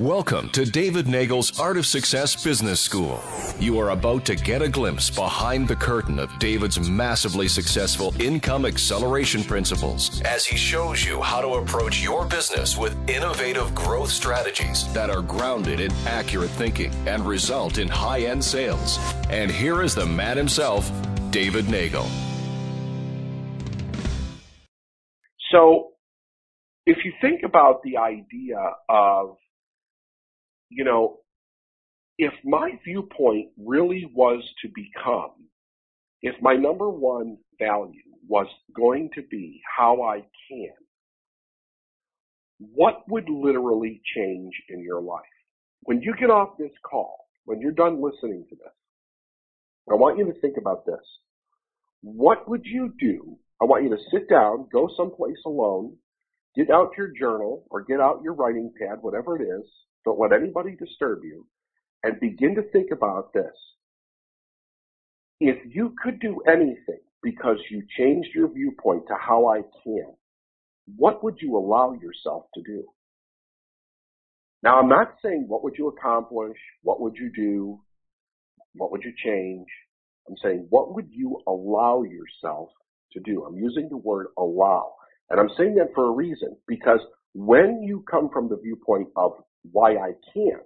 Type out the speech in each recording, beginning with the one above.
Welcome to David Neagle's Art of Success Business School. You are about to get a glimpse behind the curtain of David's massively successful income acceleration principles as he shows you how to approach your business with innovative growth strategies that are grounded in accurate thinking and result in high end sales. And here is the man himself, David Neagle. So, if you think about the idea of you know, if my viewpoint really was to become, if my number one value was going to be how I can, what would literally change in your life? When you get off this call, when you're done listening to this, I want you to think about this. What would you do? I want you to sit down, go someplace alone, get out your journal or get out your writing pad, whatever it is, don't let anybody disturb you and begin to think about this. If you could do anything because you changed your viewpoint to how I can, what would you allow yourself to do? Now, I'm not saying what would you accomplish? What would you do? What would you change? I'm saying what would you allow yourself to do? I'm using the word allow. And I'm saying that for a reason because when you come from the viewpoint of why I can't,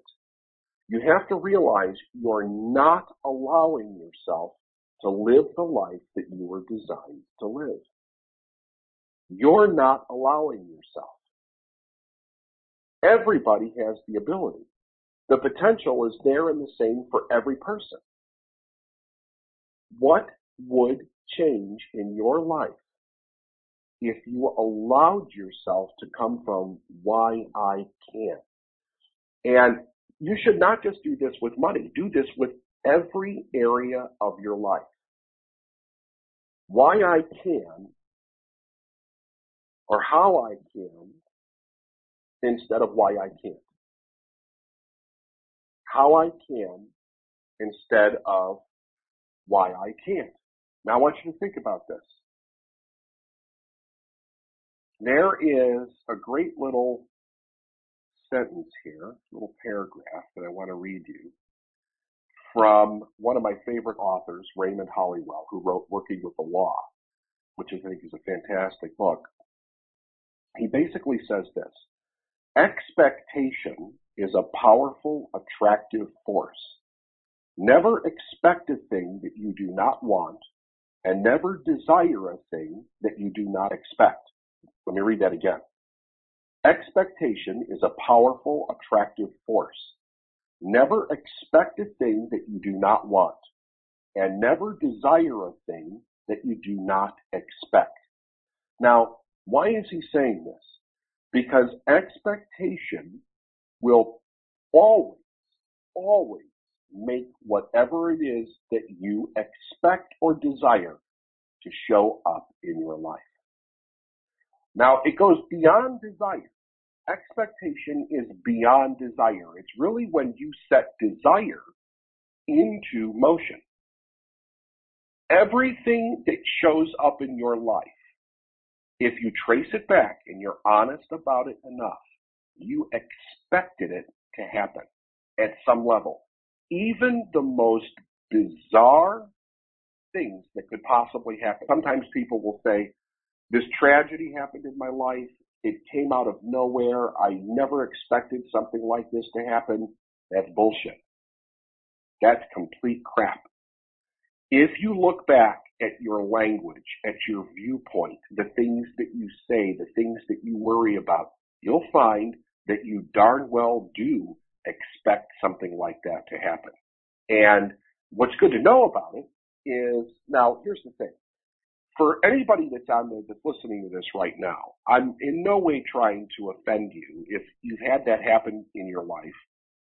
you have to realize you're not allowing yourself to live the life that you were designed to live. You're not allowing yourself. Everybody has the ability. The potential is there and the same for every person. What would change in your life if you allowed yourself to come from why I can't? And you should not just do this with money. Do this with every area of your life. Why I can or how I can instead of why I can't. How I can instead of why I can't. Now I want you to think about this. There is a great little sentence here, little paragraph that I want to read you from one of my favorite authors, Raymond Holliwell, who wrote Working with the Law, which I think is a fantastic book. He basically says this Expectation is a powerful, attractive force. Never expect a thing that you do not want, and never desire a thing that you do not expect. Let me read that again. Expectation is a powerful, attractive force. Never expect a thing that you do not want, and never desire a thing that you do not expect. Now, why is he saying this? Because expectation will always, always make whatever it is that you expect or desire to show up in your life. Now, it goes beyond desire. Expectation is beyond desire. It's really when you set desire into motion. Everything that shows up in your life, if you trace it back and you're honest about it enough, you expected it to happen at some level. Even the most bizarre things that could possibly happen. Sometimes people will say, this tragedy happened in my life. It came out of nowhere. I never expected something like this to happen. That's bullshit. That's complete crap. If you look back at your language, at your viewpoint, the things that you say, the things that you worry about, you'll find that you darn well do expect something like that to happen. And what's good to know about it is now here's the thing for anybody that's on there that's listening to this right now, I'm in no way trying to offend you if you've had that happen in your life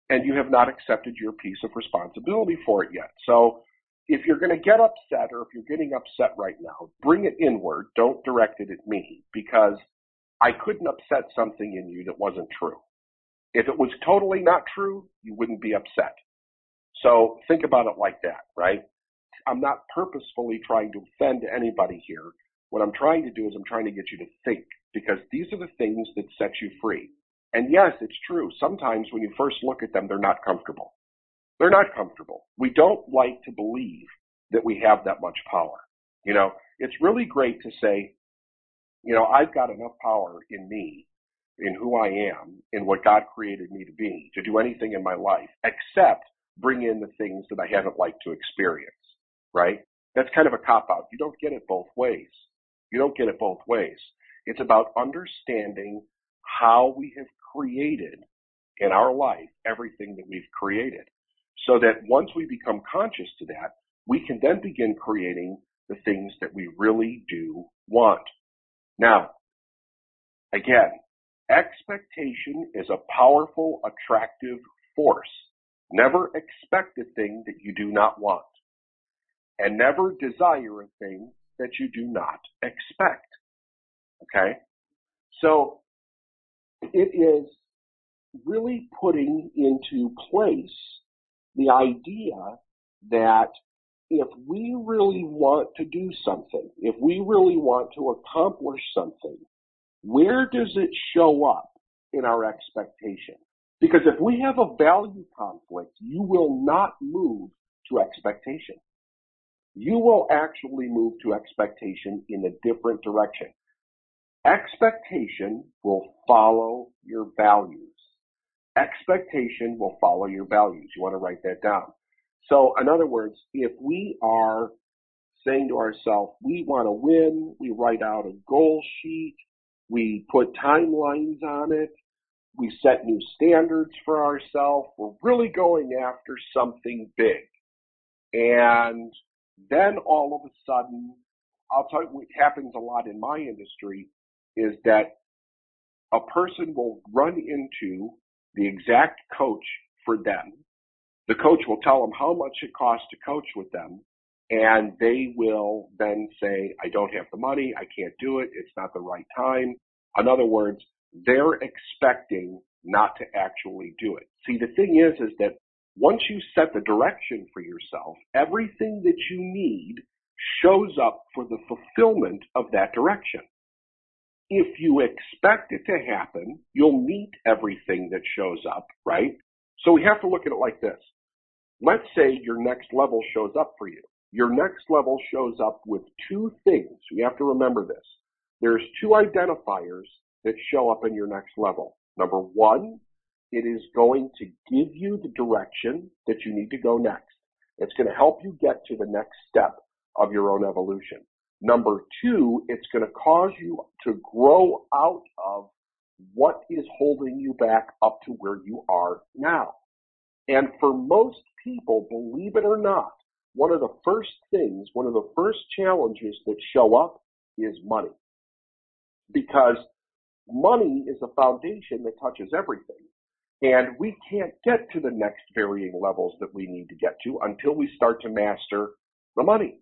and you have not accepted your piece of responsibility for it yet. So if you're going to get upset or if you're getting upset right now, bring it inward. Don't direct it at me because I couldn't upset something in you that wasn't true. If it was totally not true, you wouldn't be upset. So think about it like that, right? I'm not purposefully trying to offend anybody here. What I'm trying to do is I'm trying to get you to think because these are the things that set you free. And yes, it's true. Sometimes when you first look at them, they're not comfortable. They're not comfortable. We don't like to believe that we have that much power. You know, it's really great to say, you know, I've got enough power in me, in who I am, in what God created me to be, to do anything in my life, except bring in the things that I haven't liked to experience, right? That's kind of a cop out. You don't get it both ways. You don't get it both ways. It's about understanding how we have created in our life everything that we've created. So that once we become conscious to that, we can then begin creating the things that we really do want. Now, again, expectation is a powerful, attractive force. Never expect a thing that you do not want. And never desire a thing that you do not expect. Okay? So, it is really putting into place the idea that if we really want to do something, if we really want to accomplish something, where does it show up in our expectation? Because if we have a value conflict, you will not move to expectation. You will actually move to expectation in a different direction. Expectation will follow your values. Expectation will follow your values. You want to write that down. So, in other words, if we are saying to ourselves, we want to win, we write out a goal sheet, we put timelines on it, we set new standards for ourselves, we're really going after something big. And then all of a sudden, I'll tell you what happens a lot in my industry is that a person will run into the exact coach for them the coach will tell them how much it costs to coach with them. And they will then say, I don't have the money. I can't do it. It's not the right time. In other words, they're expecting not to actually do it. See, the thing is, is that once you set the direction for yourself, everything that you need shows up for the fulfillment of that direction. If you expect it to happen, you'll meet everything that shows up, right? So we have to look at it like this. Let's say your next level shows up for you. Your next level shows up with two things. You have to remember this. There's two identifiers that show up in your next level. Number one, it is going to give you the direction that you need to go next. It's going to help you get to the next step of your own evolution. Number two, it's going to cause you to grow out of what is holding you back up to where you are now. And for most people, believe it or not, one of the first things, one of the first challenges that show up is money. Because money is a foundation that touches everything. And we can't get to the next varying levels that we need to get to until we start to master the money.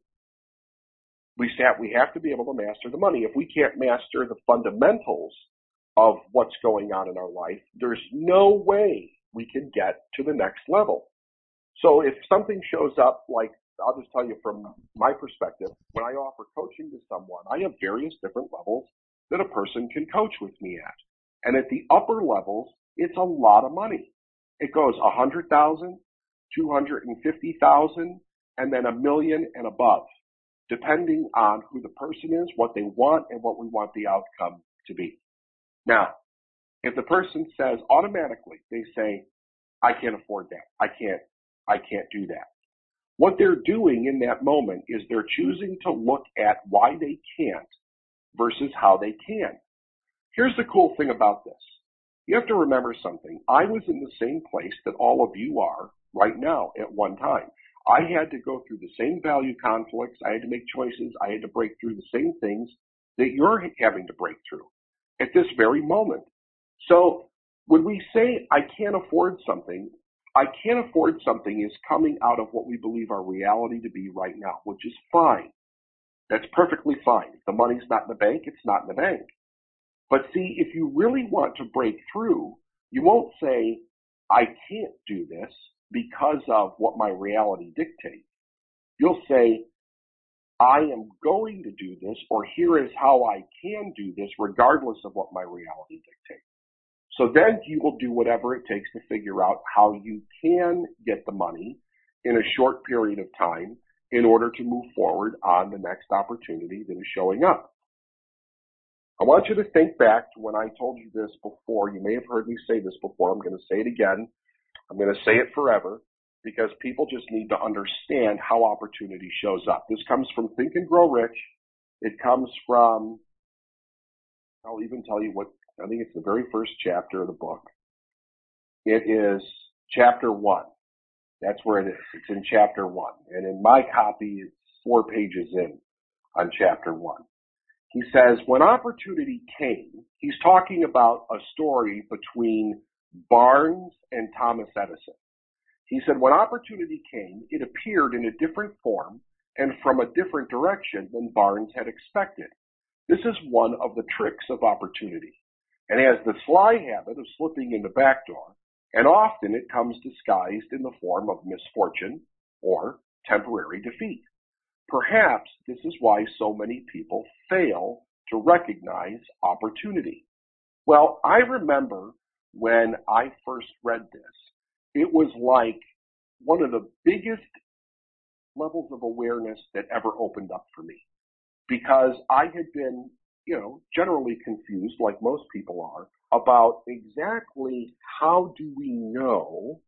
We have, we have to be able to master the money. If we can't master the fundamentals of what's going on in our life, there's no way we can get to the next level. So if something shows up, like I'll just tell you from my perspective, when I offer coaching to someone, I have various different levels that a person can coach with me at. And at the upper levels, it's a lot of money. It goes a hundred thousand, two hundred and fifty thousand, and then a million and above, depending on who the person is, what they want, and what we want the outcome to be. Now, if the person says automatically, they say, I can't afford that. I can't, I can't do that. What they're doing in that moment is they're choosing to look at why they can't versus how they can. Here's the cool thing about this. You have to remember something. I was in the same place that all of you are right now at one time. I had to go through the same value conflicts. I had to make choices. I had to break through the same things that you're having to break through at this very moment. So when we say I can't afford something, I can't afford something is coming out of what we believe our reality to be right now, which is fine. That's perfectly fine. If the money's not in the bank, it's not in the bank. But see, if you really want to break through, you won't say, I can't do this because of what my reality dictates. You'll say, I am going to do this, or here is how I can do this, regardless of what my reality dictates. So then you will do whatever it takes to figure out how you can get the money in a short period of time in order to move forward on the next opportunity that is showing up. I want you to think back to when I told you this before. You may have heard me say this before. I'm going to say it again. I'm going to say it forever because people just need to understand how opportunity shows up. This comes from Think and Grow Rich. It comes from, I'll even tell you what, I think it's the very first chapter of the book. It is chapter one. That's where it is. It's in chapter one. And in my copy, it's four pages in on chapter one. He says, when opportunity came, he's talking about a story between Barnes and Thomas Edison. He said, when opportunity came, it appeared in a different form and from a different direction than Barnes had expected. This is one of the tricks of opportunity and has the sly habit of slipping in the back door, and often it comes disguised in the form of misfortune or temporary defeat. Perhaps this is why so many people fail to recognize opportunity. Well, I remember when I first read this, it was like one of the biggest levels of awareness that ever opened up for me because I had been, you know, generally confused like most people are about exactly how do we know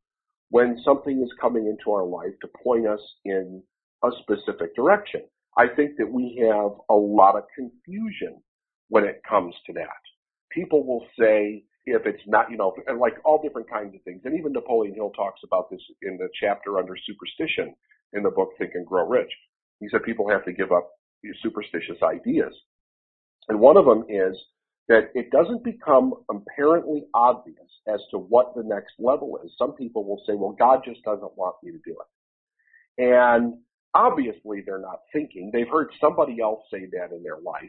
when something is coming into our life to point us in a specific direction. I think that we have a lot of confusion when it comes to that. People will say, if it's not, you know, and like all different kinds of things. And even Napoleon Hill talks about this in the chapter under superstition in the book Think and Grow Rich. He said people have to give up superstitious ideas. And one of them is that it doesn't become apparently obvious as to what the next level is. Some people will say, well, God just doesn't want me to do it. And obviously they're not thinking. They've heard somebody else say that in their life.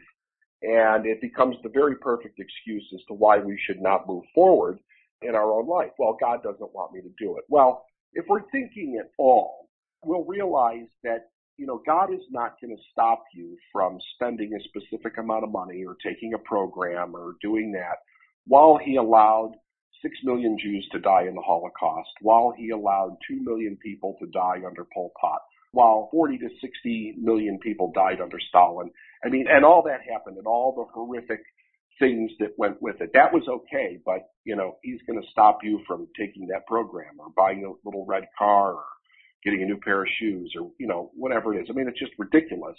And it becomes the very perfect excuse as to why we should not move forward in our own life. Well, God doesn't want me to do it. Well, if we're thinking at all, we'll realize that, you know, God is not going to stop you from spending a specific amount of money or taking a program or doing that while he allowed six million Jews to die in the Holocaust, while he allowed two million people to die under Pol Pot, while 40 to 60 million people died under Stalin. I mean, and all that happened and all the horrific things that went with it. That was okay, but you know, he's going to stop you from taking that program or buying a little red car or getting a new pair of shoes or, you know, whatever it is. I mean, it's just ridiculous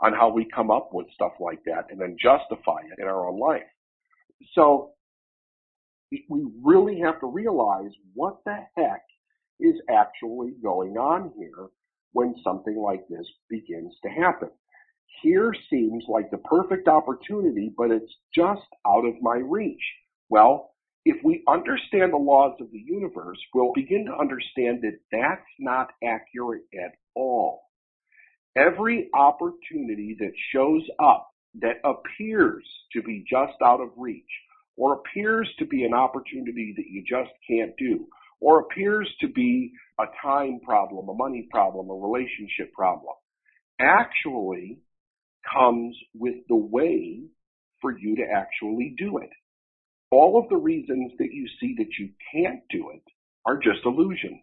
on how we come up with stuff like that and then justify it in our own life. So we really have to realize what the heck is actually going on here when something like this begins to happen. Here seems like the perfect opportunity, but it's just out of my reach. Well, if we understand the laws of the universe, we'll begin to understand that that's not accurate at all. Every opportunity that shows up that appears to be just out of reach, or appears to be an opportunity that you just can't do, or appears to be a time problem, a money problem, a relationship problem, actually comes with the way for you to actually do it. All of the reasons that you see that you can't do it are just illusions.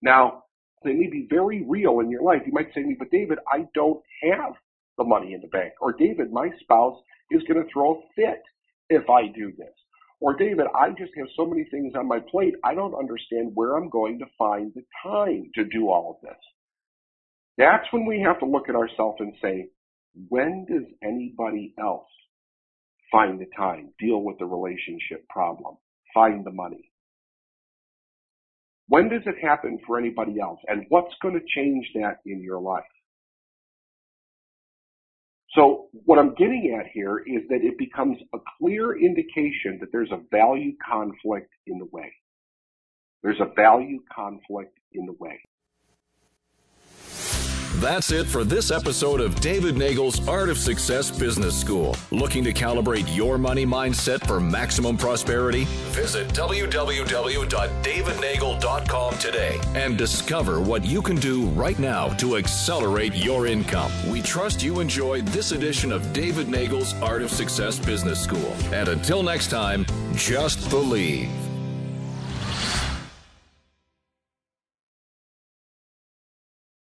Now, they may be very real in your life. You might say to me, but David, I don't have the money in the bank. Or David, my spouse is going to throw a fit if I do this. Or David, I just have so many things on my plate, I don't understand where I'm going to find the time to do all of this. That's when we have to look at ourselves and say, when does anybody else find the time, deal with the relationship problem, find the money? When does it happen for anybody else? And what's going to change that in your life? So what I'm getting at here is that it becomes a clear indication that there's a value conflict in the way. There's a value conflict in the way. That's it for this episode of David Neagle's Art of Success Business School. Looking to calibrate your money mindset for maximum prosperity? Visit www.davidneagle.com today and discover what you can do right now to accelerate your income. We trust you enjoyed this edition of David Neagle's Art of Success Business School. And until next time, just believe.